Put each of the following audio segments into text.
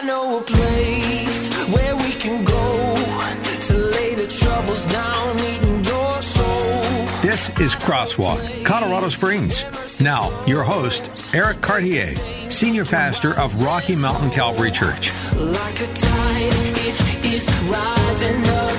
I know a place where we can go to lay the troubles down, your soul. This is Crosswalk, Colorado Springs. Now, your host, Eric Cartier, Senior Pastor of Rocky Mountain Calvary Church. Like a tide, it is rising up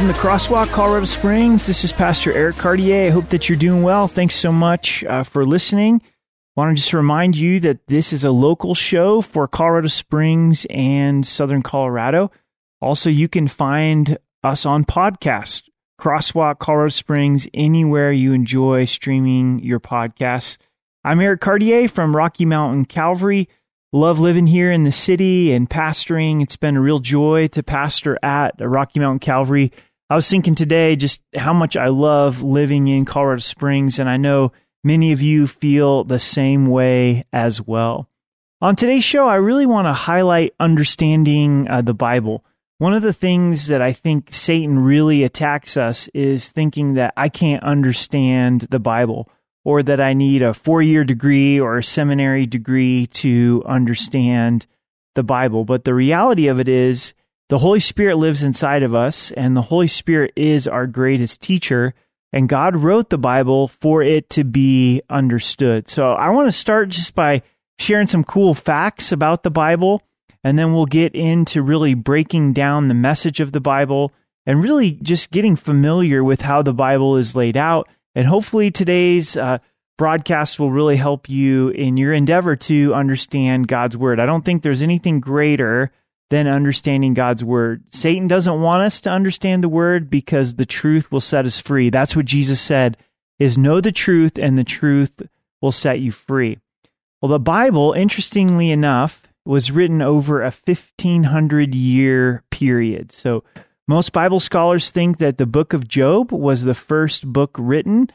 Welcome to Crosswalk, Colorado Springs. This is Pastor Eric Cartier. I hope that you're doing well. Thanks so much uh, for listening. I Want to just remind you that this is a local show for Colorado Springs and Southern Colorado. Also, you can find us on podcast, Crosswalk Colorado Springs, anywhere you enjoy streaming your podcasts. I'm Eric Cartier from Rocky Mountain Calvary. Love living here in the city and pastoring. It's been a real joy to pastor at Rocky Mountain Calvary. I was thinking today just how much I love living in Colorado Springs, and I know many of you feel the same way as well. On today's show, I really want to highlight understanding uh, the Bible. One of the things that I think Satan really attacks us is thinking that I can't understand the Bible or that I need a four year degree or a seminary degree to understand the Bible. But the reality of it is, the Holy Spirit lives inside of us, and the Holy Spirit is our greatest teacher. And God wrote the Bible for it to be understood. So I want to start just by sharing some cool facts about the Bible, and then we'll get into really breaking down the message of the Bible and really just getting familiar with how the Bible is laid out. And hopefully today's uh, broadcast will really help you in your endeavor to understand God's Word. I don't think there's anything greater than understanding God's word. Satan doesn't want us to understand the word because the truth will set us free. That's what Jesus said is know the truth and the truth will set you free. Well, the Bible, interestingly enough, was written over a 1500 year period. So most Bible scholars think that the book of Job was the first book written.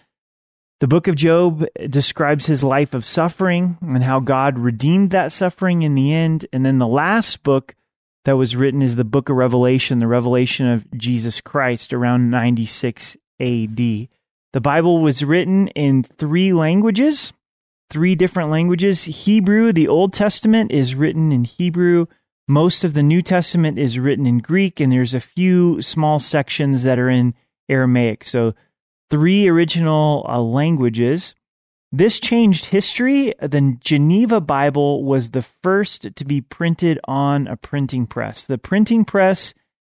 The book of Job describes his life of suffering and how God redeemed that suffering in the end. And then the last book that was written is the book of Revelation, the revelation of Jesus Christ around 96 AD. The Bible was written in three languages, three different languages. Hebrew, the Old Testament is written in Hebrew. Most of the New Testament is written in Greek, and there's a few small sections that are in Aramaic. So, three original uh, languages. This changed history. The Geneva Bible was the first to be printed on a printing press. The printing press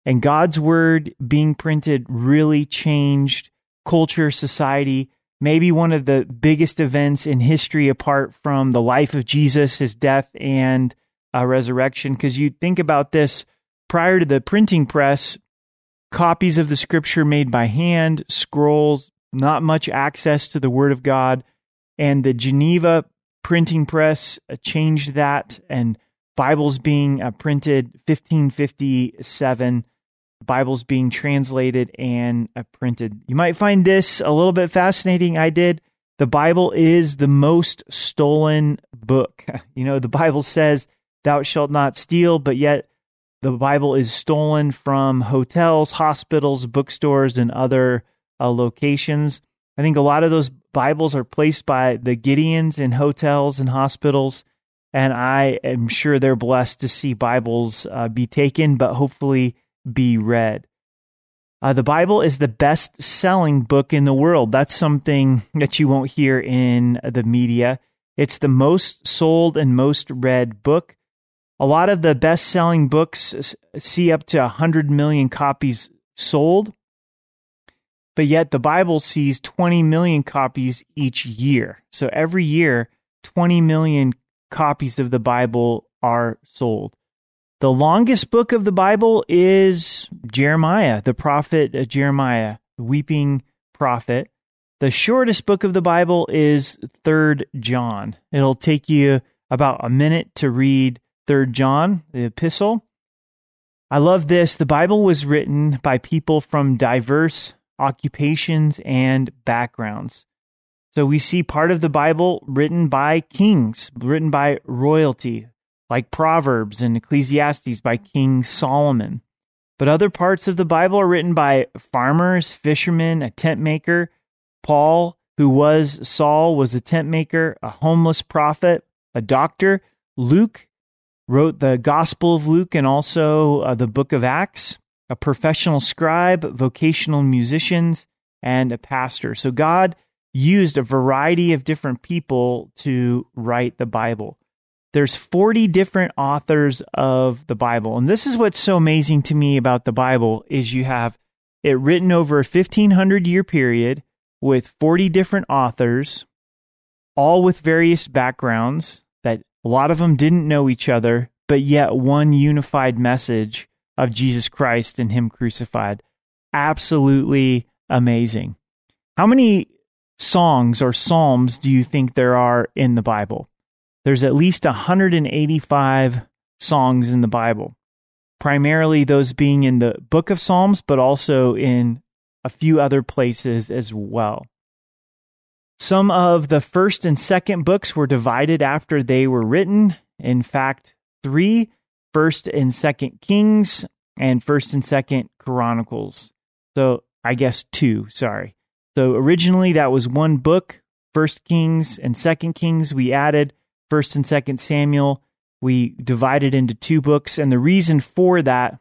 and God's Word being printed really changed culture, society. Maybe one of the biggest events in history, apart from the life of Jesus, his death and uh, resurrection. Because you think about this prior to the printing press, copies of the scripture made by hand, scrolls, not much access to the Word of God and the Geneva printing press uh, changed that, and Bibles being uh, printed 1557, Bibles being translated and uh, printed. You might find this a little bit fascinating. I did. The Bible is the most stolen book. You know, the Bible says, Thou shalt not steal, but yet the Bible is stolen from hotels, hospitals, bookstores, and other uh, locations. I think a lot of those Bibles are placed by the Gideons in hotels and hospitals, and I am sure they're blessed to see Bibles uh, be taken, but hopefully be read. Uh, the Bible is the best selling book in the world. That's something that you won't hear in the media. It's the most sold and most read book. A lot of the best selling books see up to 100 million copies sold but yet the Bible sees 20 million copies each year. So every year, 20 million copies of the Bible are sold. The longest book of the Bible is Jeremiah, the prophet uh, Jeremiah, the weeping prophet. The shortest book of the Bible is 3rd John. It'll take you about a minute to read 3rd John, the epistle. I love this. The Bible was written by people from diverse occupations, and backgrounds. So we see part of the Bible written by kings, written by royalty. like Proverbs and Ecclesiastes by King Solomon. But other parts of the Bible are written by farmers, fishermen, a tent maker. Paul, who was Saul, was a tent maker, a homeless prophet, a doctor. Luke wrote the Gospel of Luke and also uh, the book of Acts, a professional scribe, vocational musicians, and a pastor. So God used a variety of different people to write the Bible. There's 40 different authors of the Bible. And this is what's so amazing to me about the Bible is you have it written over a 1500 year period with 40 different authors all with various backgrounds that a lot of them didn't know each other, but yet one unified message of Jesus Christ and him crucified. Absolutely amazing. How many songs or psalms do you think there are in the Bible? There's at least 185 songs in the Bible, primarily those being in the book of Psalms, but also in a few other places as well. Some of the first and second books were divided after they were written. In fact, three first and second Kings and first and second Chronicles. So I guess two, sorry. So originally that was one book, First Kings and Second Kings. We added First and Second Samuel. We divided into two books, and the reason for that.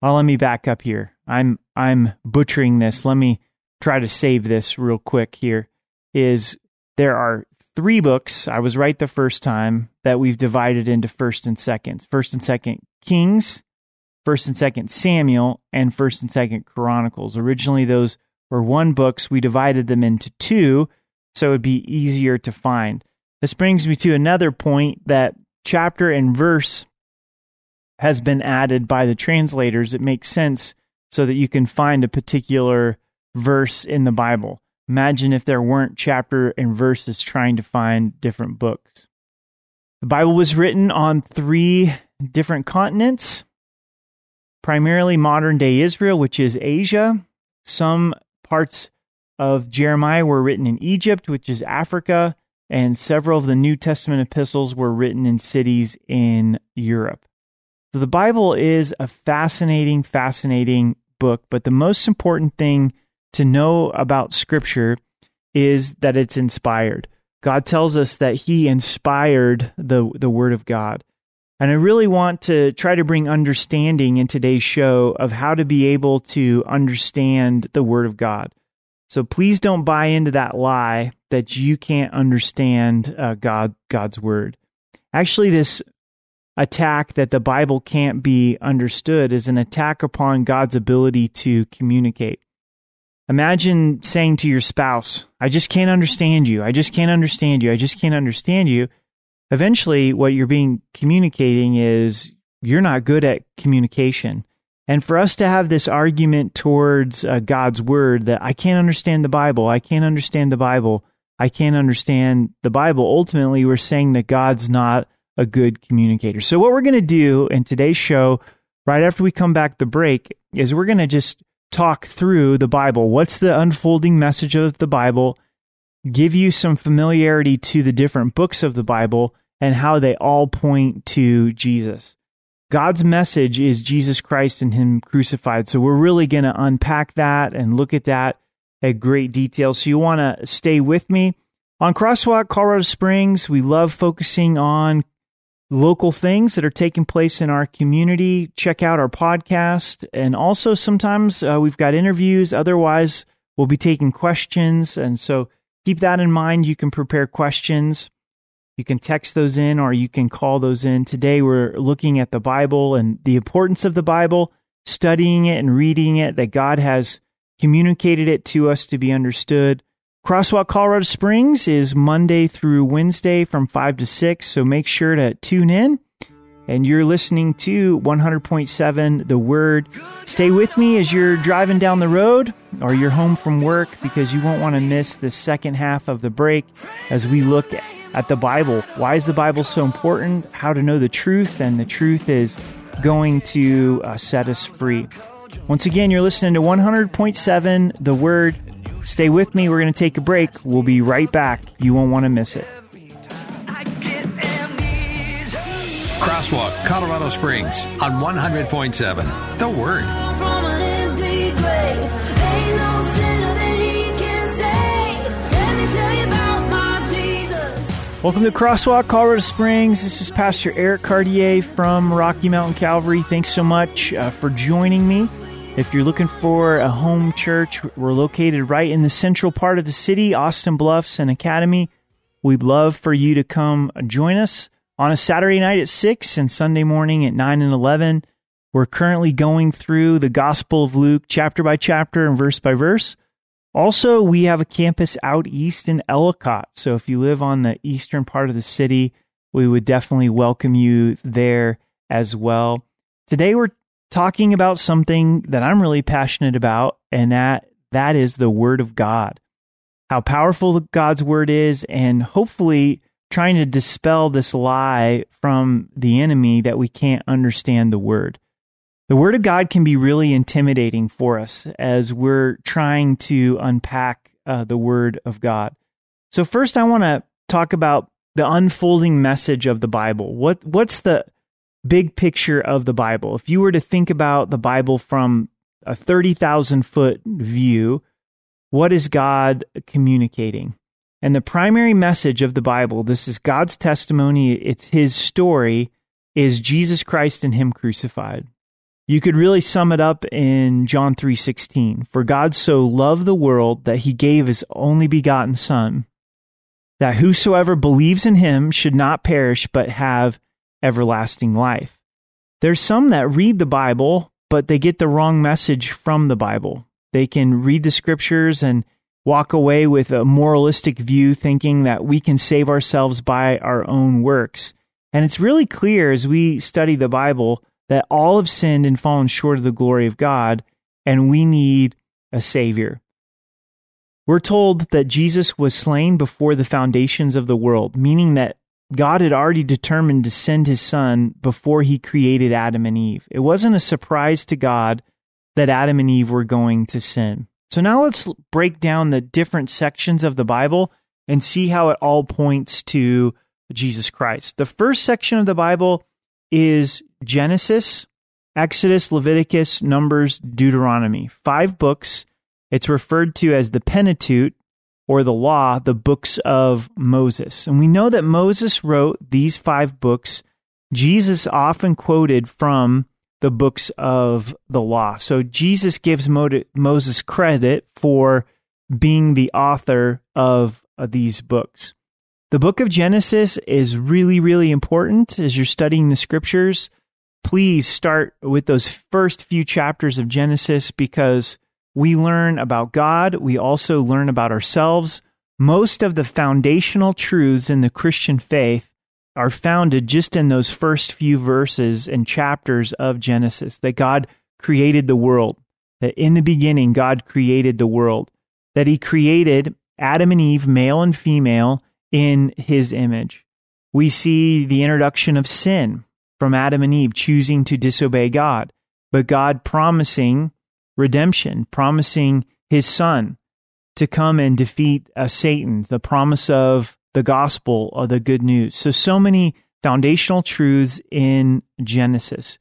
Well, let me back up here. I'm I'm butchering this. Let me try to save this real quick here. Is there are three books. I was right the first time that we've divided into first and second. First and second Kings, first and second Samuel, and first and second Chronicles. Originally, those were one books. We divided them into two, so it would be easier to find. This brings me to another point that chapter and verse has been added by the translators. It makes sense so that you can find a particular verse in the Bible. Imagine if there weren't chapter and verses trying to find different books. The Bible was written on three different continents, primarily modern day Israel, which is Asia. Some parts of Jeremiah were written in Egypt, which is Africa, and several of the New Testament epistles were written in cities in Europe. So the Bible is a fascinating, fascinating book, but the most important thing to know about Scripture is that it's inspired. God tells us that He inspired the, the Word of God. And I really want to try to bring understanding in today's show of how to be able to understand the Word of God. So please don't buy into that lie that you can't understand uh, God God's word. Actually, this attack that the Bible can't be understood is an attack upon God's ability to communicate. Imagine saying to your spouse, I just can't understand you. I just can't understand you. I just can't understand you. Eventually, what you're being communicating is you're not good at communication. And for us to have this argument towards uh, God's word that I can't understand the Bible, I can't understand the Bible, I can't understand the Bible, ultimately, we're saying that God's not a good communicator. So, what we're going to do in today's show, right after we come back the break, is we're going to just talk through the Bible. What's the unfolding message of the Bible? Give you some familiarity to the different books of the Bible and how they all point to Jesus. God's message is Jesus Christ and Him crucified. So we're really going to unpack that and look at that at great detail. So you want to stay with me. On Crosswalk Colorado Springs, we love focusing on local things that are taking place in our community. Check out our podcast. And also, sometimes uh, we've got interviews. Otherwise, we'll be taking questions. And so keep that in mind. You can prepare questions. You can text those in or you can call those in. Today we're looking at the Bible and the importance of the Bible, studying it and reading it, that God has communicated it to us to be understood. Crosswalk Colorado Springs is Monday through Wednesday from 5 to 6, so make sure to tune in. And you're listening to 100.7 The Word. Stay with me as you're driving down the road or you're home from work because you won't want to miss the second half of the break as we look at the Bible. Why is the Bible so important? How to know the truth, and the truth is going to uh, set us free. Once again, you're listening to 100.7 The Word. Stay with me. We're going to take a break. We'll be right back. You won't want to miss it. Crosswalk, Colorado Springs on 100.7. The Word. from an empty grave. Ain't no sinner that he can save. Let me tell you about my Jesus. Welcome to Crosswalk, Colorado Springs. This is Pastor Eric Cartier from Rocky Mountain Calvary. Thanks so much uh, for joining me. If you're looking for a home church, we're located right in the central part of the city, Austin Bluffs and Academy. We'd love for you to come join us on a Saturday night at 6 and Sunday morning at 9 and 11. We're currently going through the Gospel of Luke chapter by chapter and verse by verse. Also, we have a campus out east in Ellicott. So if you live on the eastern part of the city, we would definitely welcome you there as well. Today we're talking about something that I'm really passionate about, and that that is the Word of God. How powerful God's Word is, and hopefully trying to dispel this lie from the enemy that we can't understand the Word. The Word of God can be really intimidating for us as we're trying to unpack uh, the Word of God. So, first, I want to talk about the unfolding message of the Bible. What What's the big picture of the Bible? If you were to think about the Bible from a 30,000 foot view, what is God communicating? And the primary message of the Bible, this is God's testimony, it's his story, is Jesus Christ and him crucified. You could really sum it up in John 3:16. For God so loved the world that he gave his only begotten son that whosoever believes in him should not perish but have everlasting life. There's some that read the Bible but they get the wrong message from the Bible. They can read the scriptures and walk away with a moralistic view thinking that we can save ourselves by our own works. And it's really clear as we study the Bible that all have sinned and fallen short of the glory of God, and we need a Savior. We're told that Jesus was slain before the foundations of the world, meaning that God had already determined to send his son before he created Adam and Eve. It wasn't a surprise to God that Adam and Eve were going to sin. So now let's break down the different sections of the Bible and see how it all points to Jesus Christ. The first section of the Bible is Genesis, Exodus, Leviticus, Numbers, Deuteronomy. Five books. It's referred to as the Pentateuch or the law, the books of Moses. And we know that Moses wrote these five books. Jesus often quoted from the books of the law. So Jesus gives Mo- Moses credit for being the author of, of these books. The book of Genesis is really, really important as you're studying the scriptures. Please start with those first few chapters of Genesis because we learn about God. We also learn about ourselves. Most of the foundational truths in the Christian faith are founded just in those first few verses and chapters of Genesis that God created the world, that in the beginning God created the world, that He created Adam and Eve, male and female, in His image. We see the introduction of sin from Adam and Eve choosing to disobey God, but God promising redemption, promising his son to come and defeat uh, Satan, the promise of the gospel or the good news. So, so many foundational truths in Genesis.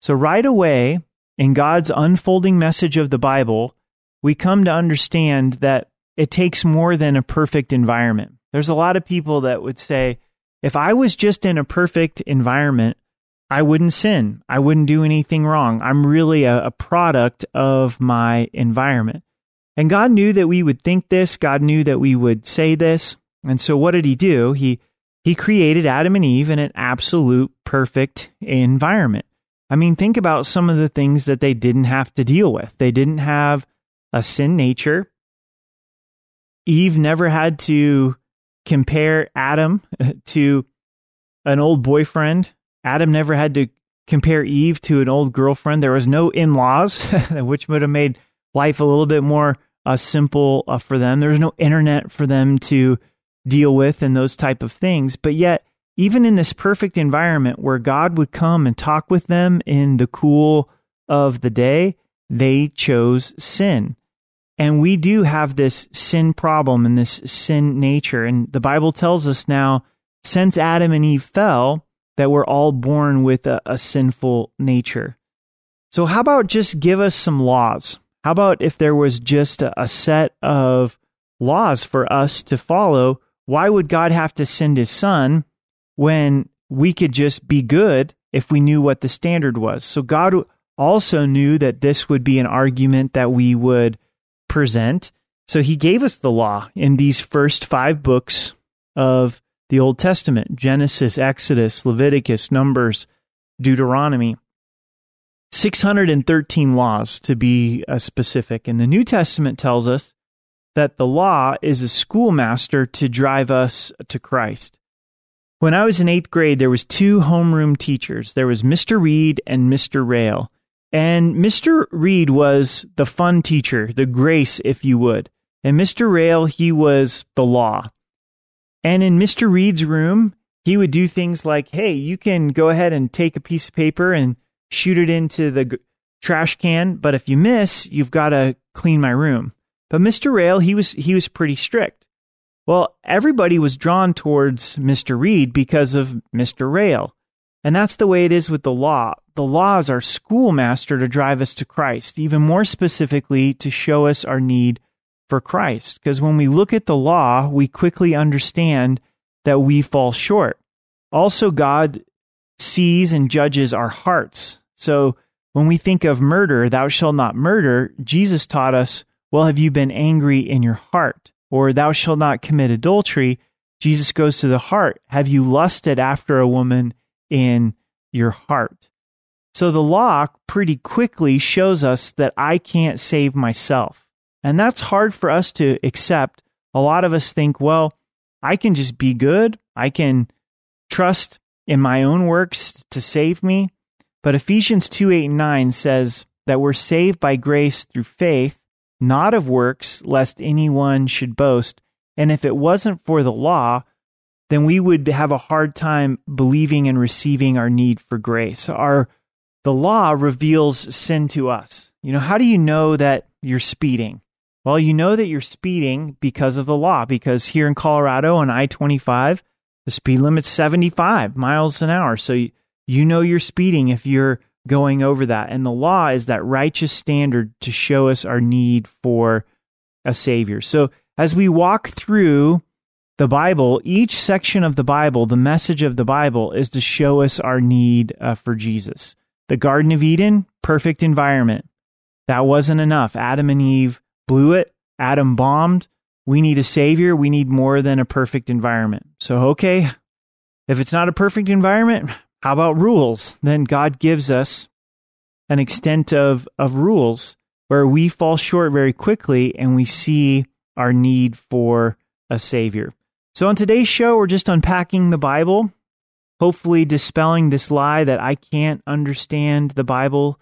So, right away, in God's unfolding message of the Bible, we come to understand that it takes more than a perfect environment. There's a lot of people that would say, if I was just in a perfect environment, I wouldn't sin. I wouldn't do anything wrong. I'm really a, a, product of my environment. And God knew that we would think this. God knew that we would say this. And so what did he do? He he created Adam and Eve in an absolute perfect environment. I mean, think about some of the things that they didn't have to deal with. They didn't have a sin nature. Eve never had to compare Adam to an old boyfriend Adam never had to compare Eve to an old girlfriend. There was no in laws, which would have made life a little bit more uh, simple uh, for them. There was no internet for them to deal with and those type of things. But yet, even in this perfect environment where God would come and talk with them in the cool of the day, they chose sin. And we do have this sin problem and this sin nature. And the Bible tells us now, since Adam and Eve fell, that we're all born with a, a sinful nature. So, how about just give us some laws? How about if there was just a, a set of laws for us to follow? Why would God have to send his son when we could just be good if we knew what the standard was? So, God also knew that this would be an argument that we would present. So, he gave us the law in these first five books of the Old Testament Genesis, Exodus, Leviticus, Numbers, Deuteronomy. 613 laws to be uh, specific. And the New Testament tells us that the law is a schoolmaster to drive us to Christ. When I was in eighth grade, there was two homeroom teachers. There was Mr. Reed and Mr. Rail. And Mr. Reed was the fun teacher, the grace, if you would. And Mr. Rail, he was the law. And in Mr. Reed's room, he would do things like, hey, you can go ahead and take a piece of paper and shoot it into the g- trash can, but if you miss, you've got to clean my room. But Mr. Rail, he was he was pretty strict. Well, everybody was drawn towards Mr. Reed because of Mr. Rail. And that's the way it is with the law. The law is our schoolmaster to drive us to Christ, even more specifically to show us our need for Christ. Because when we look at the law, we quickly understand that we fall short. Also, God sees and judges our hearts. So when we think of murder, thou shalt not murder, Jesus taught us, well, have you been angry in your heart? Or thou shalt not commit adultery. Jesus goes to the heart. Have you lusted after a woman in your heart? So the law pretty quickly shows us that I can't save myself. And that's hard for us to accept. A lot of us think, well, I can just be good. I can trust in my own works to save me. But Ephesians 2 8 and 9 says that we're saved by grace through faith, not of works, lest anyone should boast. And if it wasn't for the law, then we would have a hard time believing and receiving our need for grace. Our the law reveals sin to us. You know, how do you know that you're speeding? Well, you know that you're speeding because of the law, because here in Colorado on I 25, the speed limit's 75 miles an hour. So you, you know you're speeding if you're going over that. And the law is that righteous standard to show us our need for a Savior. So as we walk through the Bible, each section of the Bible, the message of the Bible is to show us our need uh, for Jesus. The Garden of Eden, perfect environment. That wasn't enough. Adam and Eve blew it. Adam bombed. We need a savior. We need more than a perfect environment. So, okay, if it's not a perfect environment, how about rules? Then God gives us an extent of, of rules where we fall short very quickly and we see our need for a savior. So, on today's show, we're just unpacking the Bible, hopefully dispelling this lie that I can't understand the Bible,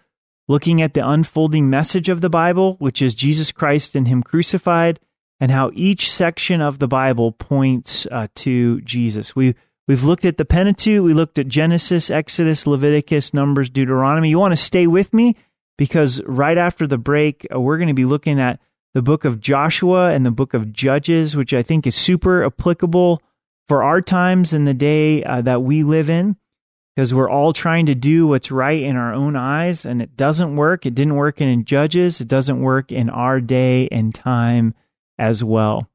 looking at the unfolding message of the Bible, which is Jesus Christ and Him crucified, and how each section of the Bible points uh, to Jesus. We we've looked at the Pentateuch, we looked at Genesis, Exodus, Leviticus, Numbers, Deuteronomy. You want to stay with me because right after the break, uh, we're going to be looking at the book of Joshua and the book of Judges, which I think is super applicable for our times and the day uh, that we live in because we're all trying to do what's right in our own eyes and it doesn't work. It didn't work in Judges, it doesn't work in our day and time as well.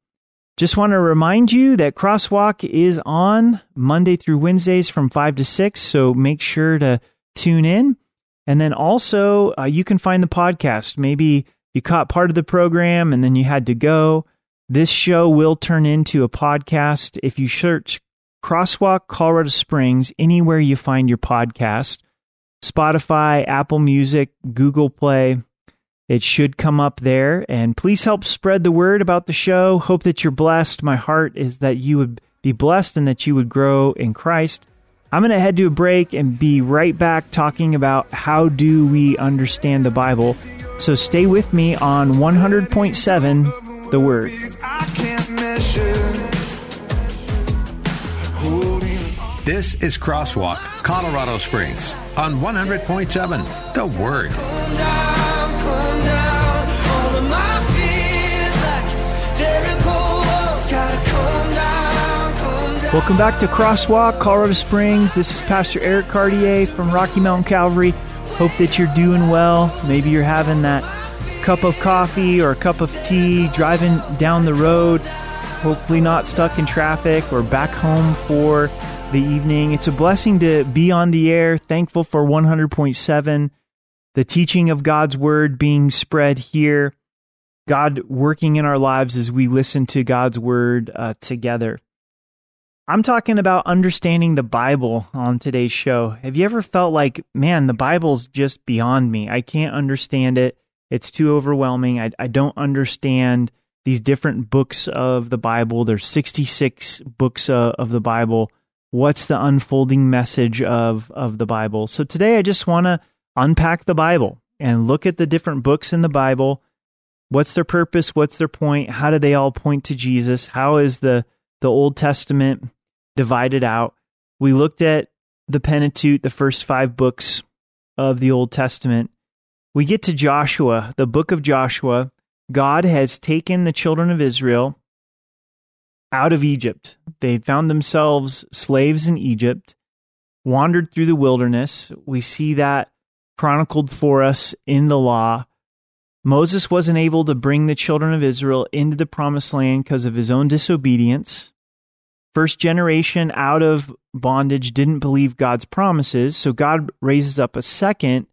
Just want to remind you that Crosswalk is on Monday through Wednesdays from 5 to 6, so make sure to tune in. And then also, uh, you can find the podcast. Maybe you caught part of the program and then you had to go. This show will turn into a podcast if you search Crosswalk Colorado Springs anywhere you find your podcast Spotify, Apple Music, Google Play. It should come up there. And please help spread the word about the show. Hope that you're blessed. My heart is that you would be blessed and that you would grow in Christ. I'm going to head to a break and be right back talking about how do we understand the Bible. So stay with me on 100.7 The Word. This is Crosswalk, Colorado Springs on 100.7 The Word. Welcome back to Crosswalk, Colorado Springs. This is Pastor Eric Cartier from Rocky Mountain Calvary. Hope that you're doing well. Maybe you're having that cup of coffee or a cup of tea, driving down the road, hopefully not stuck in traffic or back home for the evening. It's a blessing to be on the air. Thankful for 100.7, the teaching of God's word being spread here, God working in our lives as we listen to God's word uh, together. I'm talking about understanding the Bible on today's show. Have you ever felt like, man, the Bible's just beyond me? I can't understand it. It's too overwhelming. I, I don't understand these different books of the Bible. There's 66 books uh, of the Bible. What's the unfolding message of, of the Bible? So today I just want to unpack the Bible and look at the different books in the Bible. What's their purpose? What's their point? How do they all point to Jesus? How is the, the Old Testament divided out. We looked at the Pentateuch, the first five books of the Old Testament. We get to Joshua, the book of Joshua. God has taken the children of Israel out of Egypt. They found themselves slaves in Egypt, wandered through the wilderness. We see that chronicled for us in the law. Moses wasn't able to bring the children of Israel into the promised land because of his own disobedience first generation out of bondage didn't believe God's promises, so God raises up a second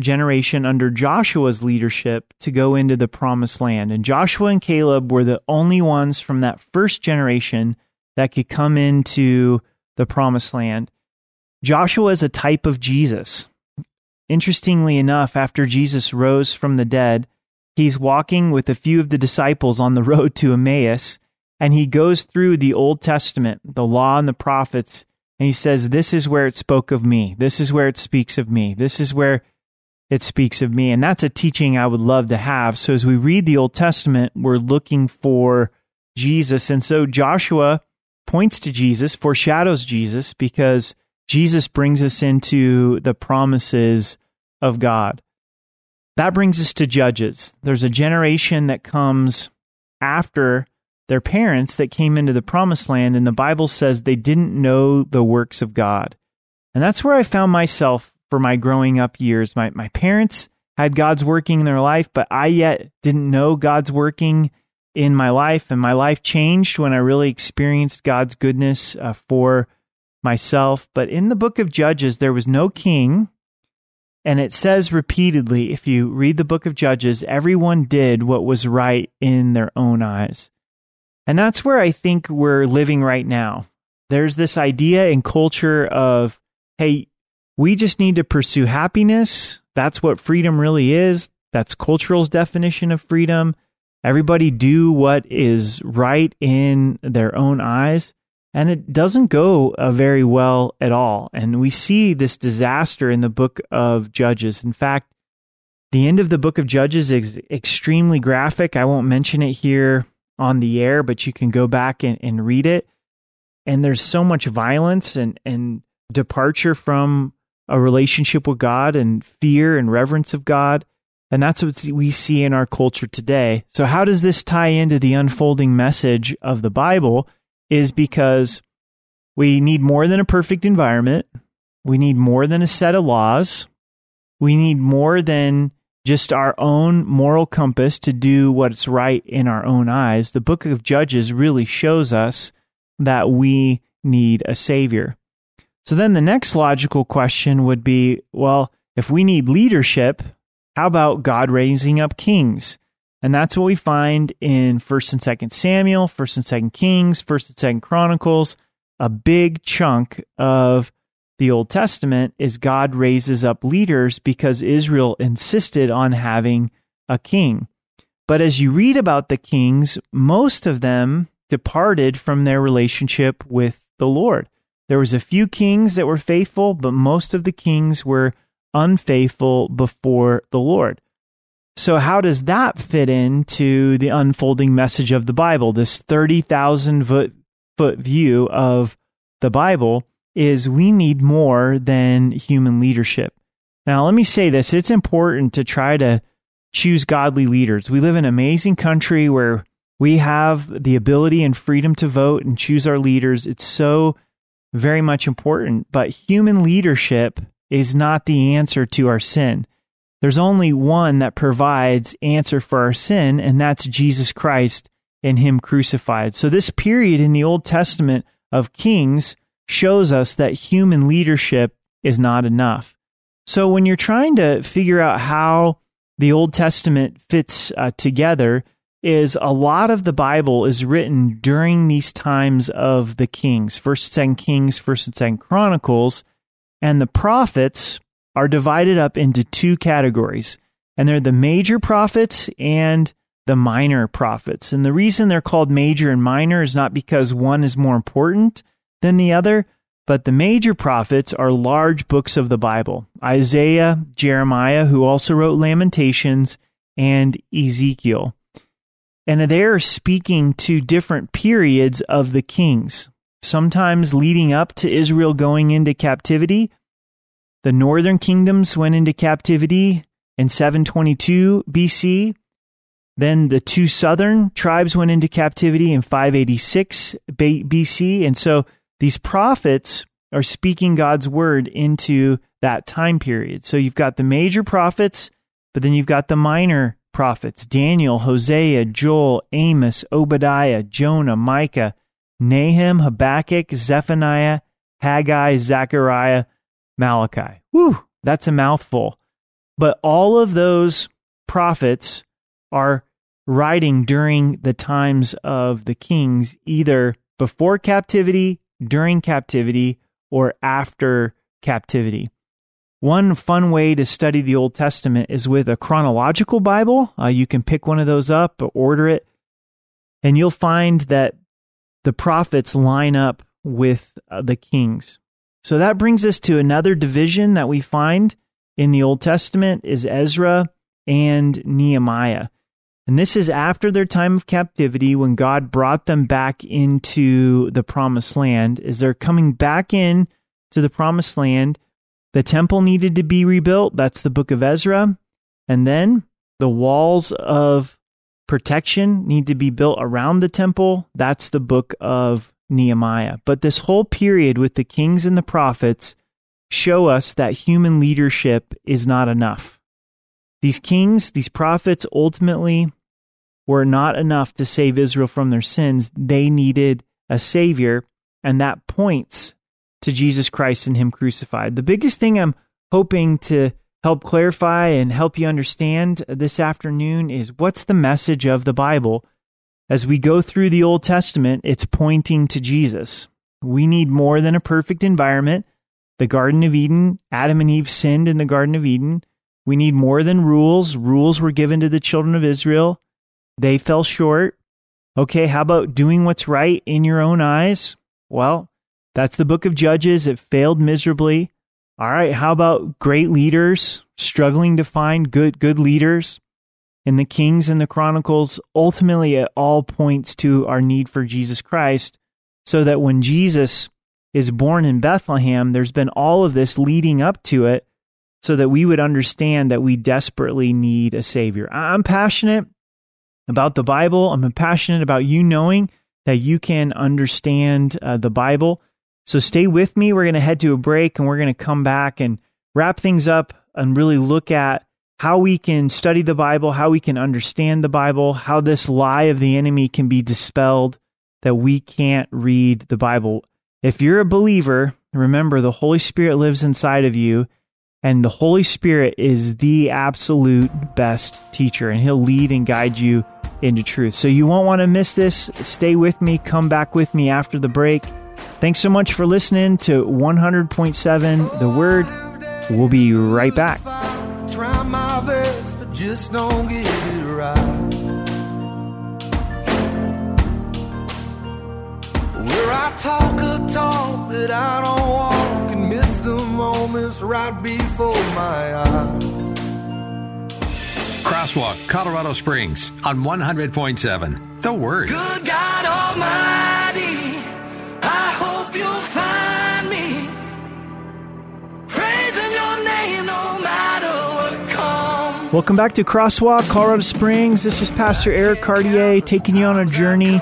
generation under Joshua's leadership to go into the promised land. And Joshua and Caleb were the only ones from that first generation that could come into the promised land. Joshua is a type of Jesus. Interestingly enough, after Jesus rose from the dead, he's walking with a few of the disciples on the road to Emmaus and he goes through the Old Testament, the law and the prophets, and he says, This is where it spoke of me. This is where it speaks of me. This is where it speaks of me. And that's a teaching I would love to have. So as we read the Old Testament, we're looking for Jesus. And so Joshua points to Jesus, foreshadows Jesus, because Jesus brings us into the promises of God. That brings us to Judges. There's a generation that comes after their parents that came into the promised land, and the Bible says they didn't know the works of God. And that's where I found myself for my growing up years. My, my parents had God's working in their life, but I yet didn't know God's working in my life. And my life changed when I really experienced God's goodness uh, for myself. But in the book of Judges, there was no king. And it says repeatedly, if you read the book of Judges, everyone did what was right in their own eyes. And that's where I think we're living right now. There's this idea and culture of, hey, we just need to pursue happiness. That's what freedom really is. That's cultural's definition of freedom. Everybody do what is right in their own eyes. And it doesn't go uh, very well at all. And we see this disaster in the book of Judges. In fact, the end of the book of Judges is extremely graphic. I won't mention it here on the air, but you can go back and, and read it. And there's so much violence and, and departure from a relationship with God and fear and reverence of God. And that's what we see in our culture today. So, how does this tie into the unfolding message of the Bible? Is because we need more than a perfect environment. We need more than a set of laws. We need more than just our own moral compass to do what's right in our own eyes, the book of Judges really shows us that we need a savior. So then the next logical question would be well, if we need leadership, how about God raising up kings? And that's what we find in 1st and 2nd Samuel, 1st and 2nd Kings, 1st and 2nd Chronicles, a big chunk of the Old Testament is God raises up leaders because Israel insisted on having a king. But as you read about the kings, most of them departed from their relationship with the Lord. There was a few kings that were faithful, but most of the kings were unfaithful before the Lord. So how does that fit into the unfolding message of the Bible? This 30,000 foot, foot view of the Bible is we need more than human leadership. Now, let me say this it's important to try to choose godly leaders. We live in an amazing country where We have the ability and freedom to vote and choose our leaders. It's so very much important. But human leadership is not the answer to our sin. There's only one that provides answer for our sin, and that's Jesus Christ and Him crucified. So, this period in the Old Testament of Kings shows us that human leadership is not enough. So, when you're trying to figure out how the Old Testament fits uh, together, is a lot of the Bible is written during these times of the kings, First and Second Kings, First and Second Chronicles, and the prophets are divided up into two categories, and they're the major prophets and the minor prophets. And the reason they're called major and minor is not because one is more important than the other, but the major prophets are large books of the Bible Isaiah, Jeremiah, who also wrote Lamentations, and Ezekiel. And they're speaking to different periods of the kings, sometimes leading up to Israel going into captivity. The northern kingdoms went into captivity in 722 BC. Then the two southern tribes went into captivity in 586 BC. And so these prophets are speaking God's word into that time period. So you've got the major prophets, but then you've got the minor prophets Daniel, Hosea, Joel, Amos, Obadiah, Jonah, Micah, Nahum, Habakkuk, Zephaniah, Haggai, Zechariah, Malachi. Whew, that's a mouthful. But all of those prophets are writing during the times of the kings, either before captivity, during captivity, or after captivity. One fun way to study the Old Testament is with a chronological Bible. Uh, you can pick one of those up, order it, and you'll find that the prophets line up with uh, the kings. So that brings us to another division that we find in the Old Testament is Ezra and Nehemiah. And this is after their time of captivity when God brought them back into the promised land. As they're coming back in to the promised land, the temple needed to be rebuilt. That's the book of Ezra. And then the walls of protection need to be built around the temple. That's the book of Nehemiah. But this whole period with the kings and the prophets show us that human leadership is not enough. These kings, these prophets ultimately were not enough to save Israel from their sins. They needed a savior, and that points to Jesus Christ and Him crucified. The biggest thing I'm hoping to help clarify and help you understand this afternoon is what's the message of the Bible? As we go through the Old Testament, it's pointing to Jesus. We need more than a perfect environment. The Garden of Eden, Adam and Eve sinned in the Garden of Eden. We need more than rules. Rules were given to the children of Israel. They fell short. Okay, how about doing what's right in your own eyes? Well, that's the book of Judges. It failed miserably. All right, how about great leaders struggling to find good good leaders? In the Kings and the Chronicles, ultimately it all points to our need for Jesus Christ, so that when Jesus is born in Bethlehem, there's been all of this leading up to it, so that we would understand that we desperately need a Savior. I'm passionate about the Bible. I'm passionate about you knowing that you can understand uh, the Bible. So stay with me. We're going to head to a break and we're going to come back and wrap things up and really look at how we can study the Bible, how we can understand the Bible, how this lie of the enemy can be dispelled that we can't read the Bible. If you're a believer, remember the Holy Spirit lives inside of you, and the Holy Spirit is the absolute best teacher, and He'll lead and guide you into truth. So you won't want to miss this. Stay with me. Come back with me after the break. Thanks so much for listening to 100.7 The Word. We'll be right back. Try my best, but just don't get it right. Where I talk a talk that I don't walk and miss the moments right before my eyes. Crosswalk, Colorado Springs on 100.7 The Word. Good God Welcome back to Crosswalk, Colorado Springs. This is Pastor Eric Cartier taking you on a journey,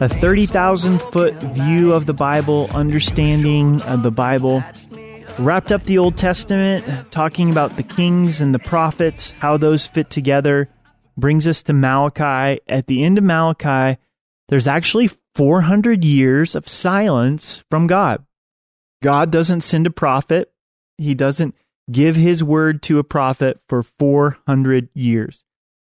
a 30,000 foot view of the Bible, understanding of the Bible. Wrapped up the Old Testament, talking about the kings and the prophets, how those fit together, brings us to Malachi. At the end of Malachi, there's actually 400 years of silence from God. God doesn't send a prophet, He doesn't give his word to a prophet for 400 years.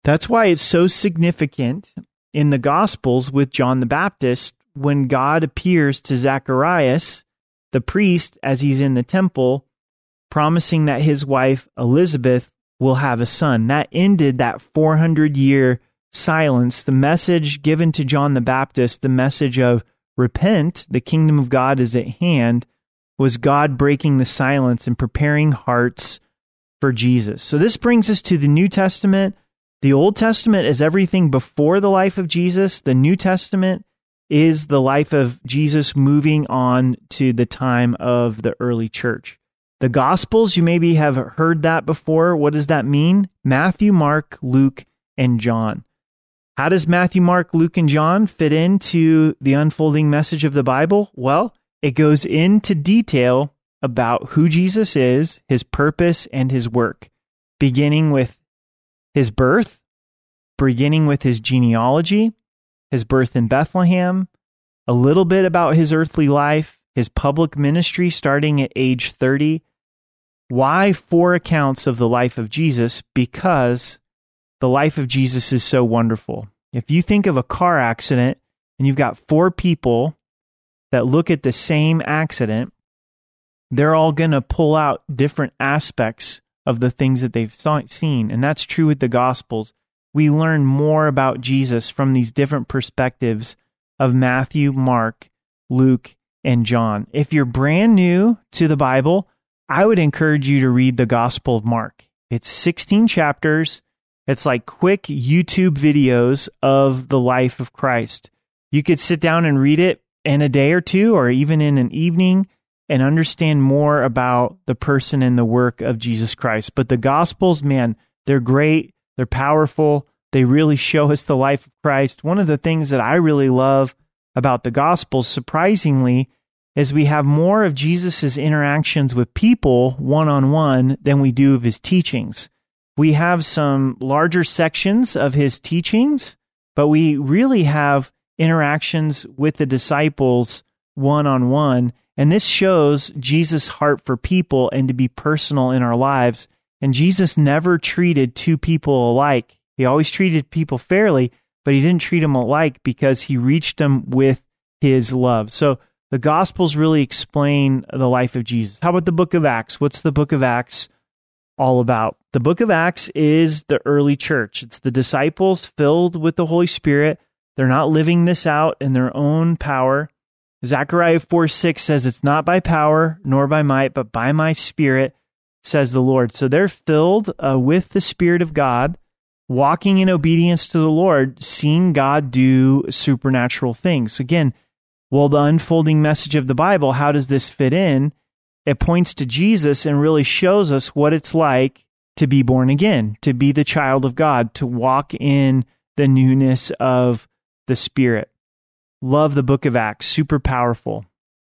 That's why it's so significant in the Gospels with John the Baptist when God appears to Zacharias, the priest, as he's in the temple, promising that his wife Elizabeth will have a son. That ended that 400 year silence. The message given to John the Baptist, the message of repent, the kingdom of God is at hand, was God breaking the silence and preparing hearts for Jesus. So this brings us to the New Testament. The Old Testament is everything before the life of Jesus. The New Testament is the life of Jesus moving on to the time of the early church. The Gospels, you maybe have heard that before. What does that mean? Matthew, Mark, Luke, and John. How does Matthew, Mark, Luke, and John fit into the unfolding message of the Bible? Well, it goes into detail about who Jesus is, his purpose, and his work, beginning with his birth, beginning with his genealogy, his birth in Bethlehem, a little bit about his earthly life, his public ministry starting at age 30. Why four accounts of the life of Jesus? Because the life of Jesus is so wonderful. If you think of a car accident and you've got four people that look at the same accident, they're all going to pull out different aspects of the things that they've seen. And that's true with the Gospels. We learn more about Jesus from these different perspectives of Matthew, Mark, Luke, and John. If you're brand new to the Bible, I would encourage you to read the Gospel of Mark. It's 16 chapters. It's like quick YouTube videos of the life of Christ. You could sit down and read it in a day or two or even in an evening and understand more about the person and the work of Jesus Christ. But the Gospels, man, they're great, they're powerful, they really show us the life of Christ. One of the things that I really love about the Gospels, surprisingly, is we have more of Jesus' interactions with people one on one than we do of his teachings. We have some larger sections of his teachings, but we really have interactions with the disciples one on one. And this shows Jesus' heart for people and to be personal in our lives. And Jesus never treated two people alike. He always treated people fairly, but he didn't treat them alike because he reached them with his love. So the Gospels really explain the life of Jesus. How about the book of Acts? What's the book of Acts all about? The book of Acts is the early church, it's the disciples filled with the Holy Spirit they're not living this out in their own power. Zechariah 4 6 says, It's not by power nor by might, but by my spirit, says the Lord. So they're filled uh, with the Spirit of God, walking in obedience to the Lord, seeing God do supernatural things. Again, well, the unfolding message of the Bible, how does this fit in? It points to Jesus and really shows us what it's like to be born again, to be the child of God, to walk in the newness of the Spirit. Love the book of Acts, super powerful.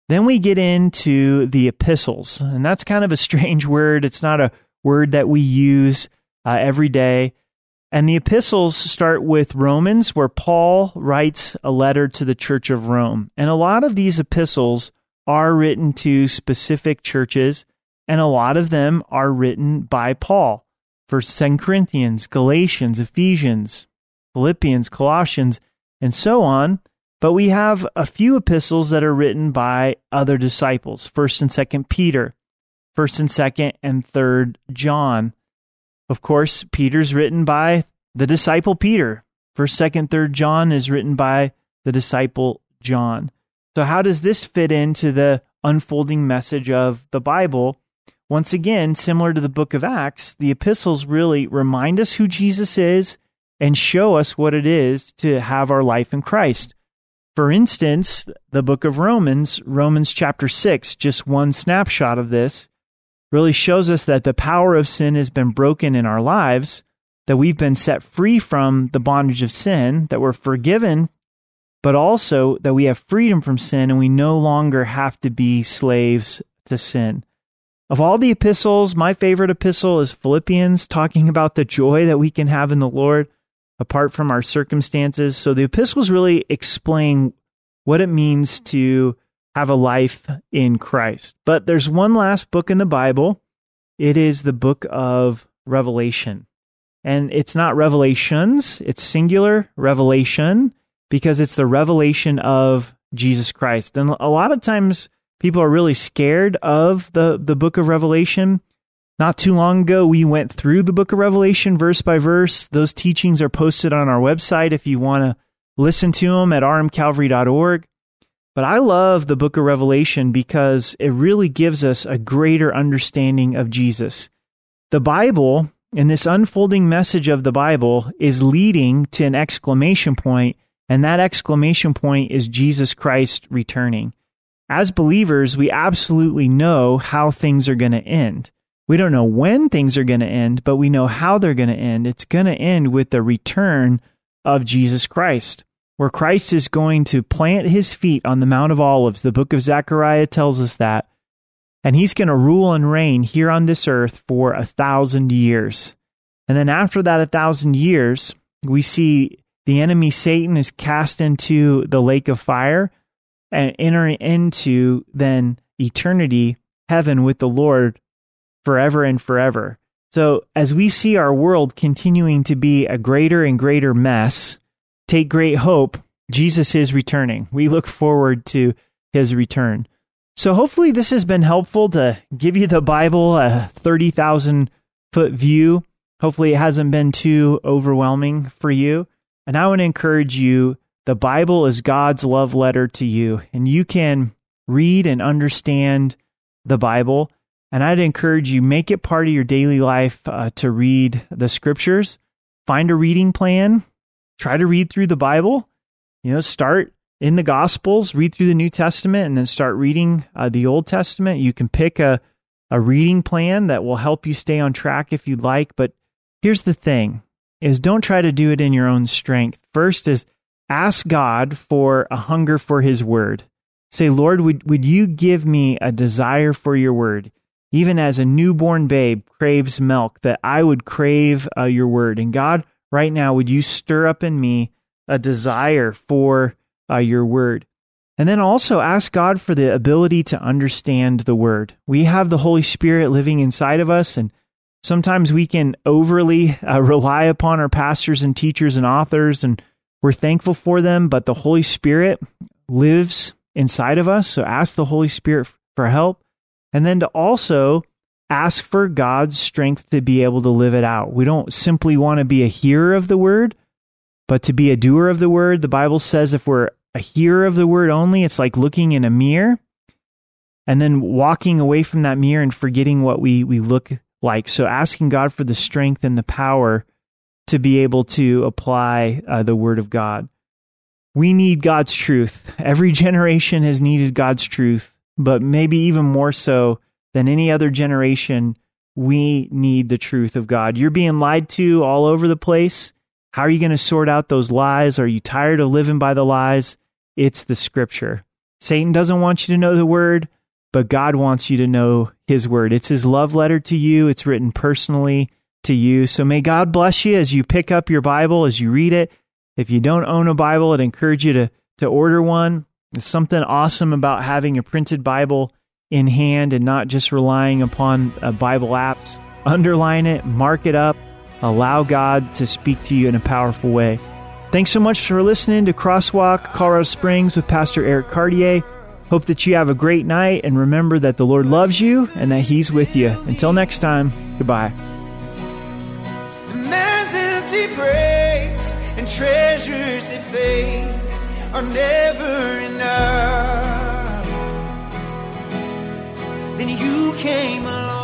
Then we get into the epistles, and that's kind of a strange word. It's not a word that we use uh, every day. And the epistles start with Romans, where Paul writes a letter to the church of Rome. And a lot of these epistles are written to specific churches, and a lot of them are written by Paul. 2 Corinthians, Galatians, Ephesians, Philippians, Colossians, and so on. But we have a few epistles that are written by other disciples, 1st and 2nd Peter, 1st and 2nd and 3rd John. Of course, Peter's written by the disciple Peter. 1st, 2nd, 3rd John is written by the disciple John. So how does this fit into the unfolding message of the Bible? Once again, similar to the book of Acts, the epistles really remind us who Jesus is and show us what it is to have our life in Christ. For instance, the book of Romans, Romans chapter 6, just one snapshot of this, really shows us that the power of sin has been broken in our lives. that we've been set free from the bondage of sin, that we're forgiven, but also that we have freedom from sin and we no longer have to be slaves to sin. Of all the epistles, my favorite epistle is Philippians, talking about the joy that we can have in the Lord apart from our circumstances. So the epistles really explain what it means to have a life in Christ. But there's one last book in the Bible. It is the book of Revelation. And it's not revelations, it's singular revelation because it's the revelation of Jesus Christ. And a lot of times people are really scared of the, the book of Revelation. Not too long ago, we went through the book of Revelation verse by verse. Those teachings are posted on our website if you want to listen to them at rmcalvary.org. But I love the book of Revelation because it really gives us a greater understanding of Jesus. The Bible and this unfolding message of the Bible is leading to an exclamation point, and that exclamation point is Jesus Christ returning. As believers, we absolutely know how things are going to end. We don't know when things are going to end, but we know how they're going to end. It's going to end with the return of Jesus Christ, where Christ is going to plant his feet on the Mount of Olives. The book of Zechariah tells us that. And he's going to rule and reign here on this earth for a thousand years. And then after that, a thousand years, we see the enemy Satan is cast into the lake of fire and enter into then eternity, heaven with the Lord forever and forever. So as we see our world continuing to be a greater and greater mess, take great hope. Jesus is returning. We look forward to his return. So hopefully this has been helpful to give you the Bible a 30,000 foot view. Hopefully it hasn't been too overwhelming for you. And I want to encourage you the Bible is God's love letter to you, and you can read and understand the Bible. And I'd encourage you make it part of your daily life uh, to read the scriptures. Find a reading plan. Try to read through the Bible. You know, start in the Gospels, read through the New Testament, and then start reading uh, the Old Testament. You can pick a a reading plan that will help you stay on track if you'd like. But here's the thing: is don't try to do it in your own strength. First is ask God for a hunger for His Word. Say, Lord, would would you give me a desire for Your Word? Even as a newborn babe craves milk, that I would crave uh, your word. And God, right now, would you stir up in me a desire for uh, your word? And then also ask God for the ability to understand the word. We have the Holy Spirit living inside of us, and sometimes we can overly uh, rely upon our pastors and teachers and authors, and we're thankful for them, but the Holy Spirit lives inside of us. So ask the Holy Spirit for help and then to also ask for God's strength to be able to live it out. We don't simply want to be a hearer of the word, but to be a doer of the word. The Bible says if we're a hearer of the word only, it's like looking in a mirror and then walking away from that mirror and forgetting what we, we look like. So asking God for the strength and the power to be able to apply uh, the word of God. We need God's truth. Every generation has needed God's truth but maybe even more so than any other generation, we need the truth of God. You're being lied to all over the place. How are you going to sort out those lies? Are you tired of living by the lies? It's the scripture. Satan doesn't want you to know the word, but God wants you to know his word. It's his love letter to you, it's written personally to you. So may God bless you as you pick up your Bible, as you read it. If you don't own a Bible, I'd encourage you to, to order one. There's something awesome about having a printed Bible in hand and not just relying upon uh, Bible apps. Underline it, mark it up, allow God to speak to you in a powerful way. Thanks so much for listening to Crosswalk Colorado Springs with Pastor Eric Cartier. Hope that you have a great night and remember that the Lord loves you and that He's with you. Until next time, goodbye. Empty and treasures that fade are never enough. Then you came along.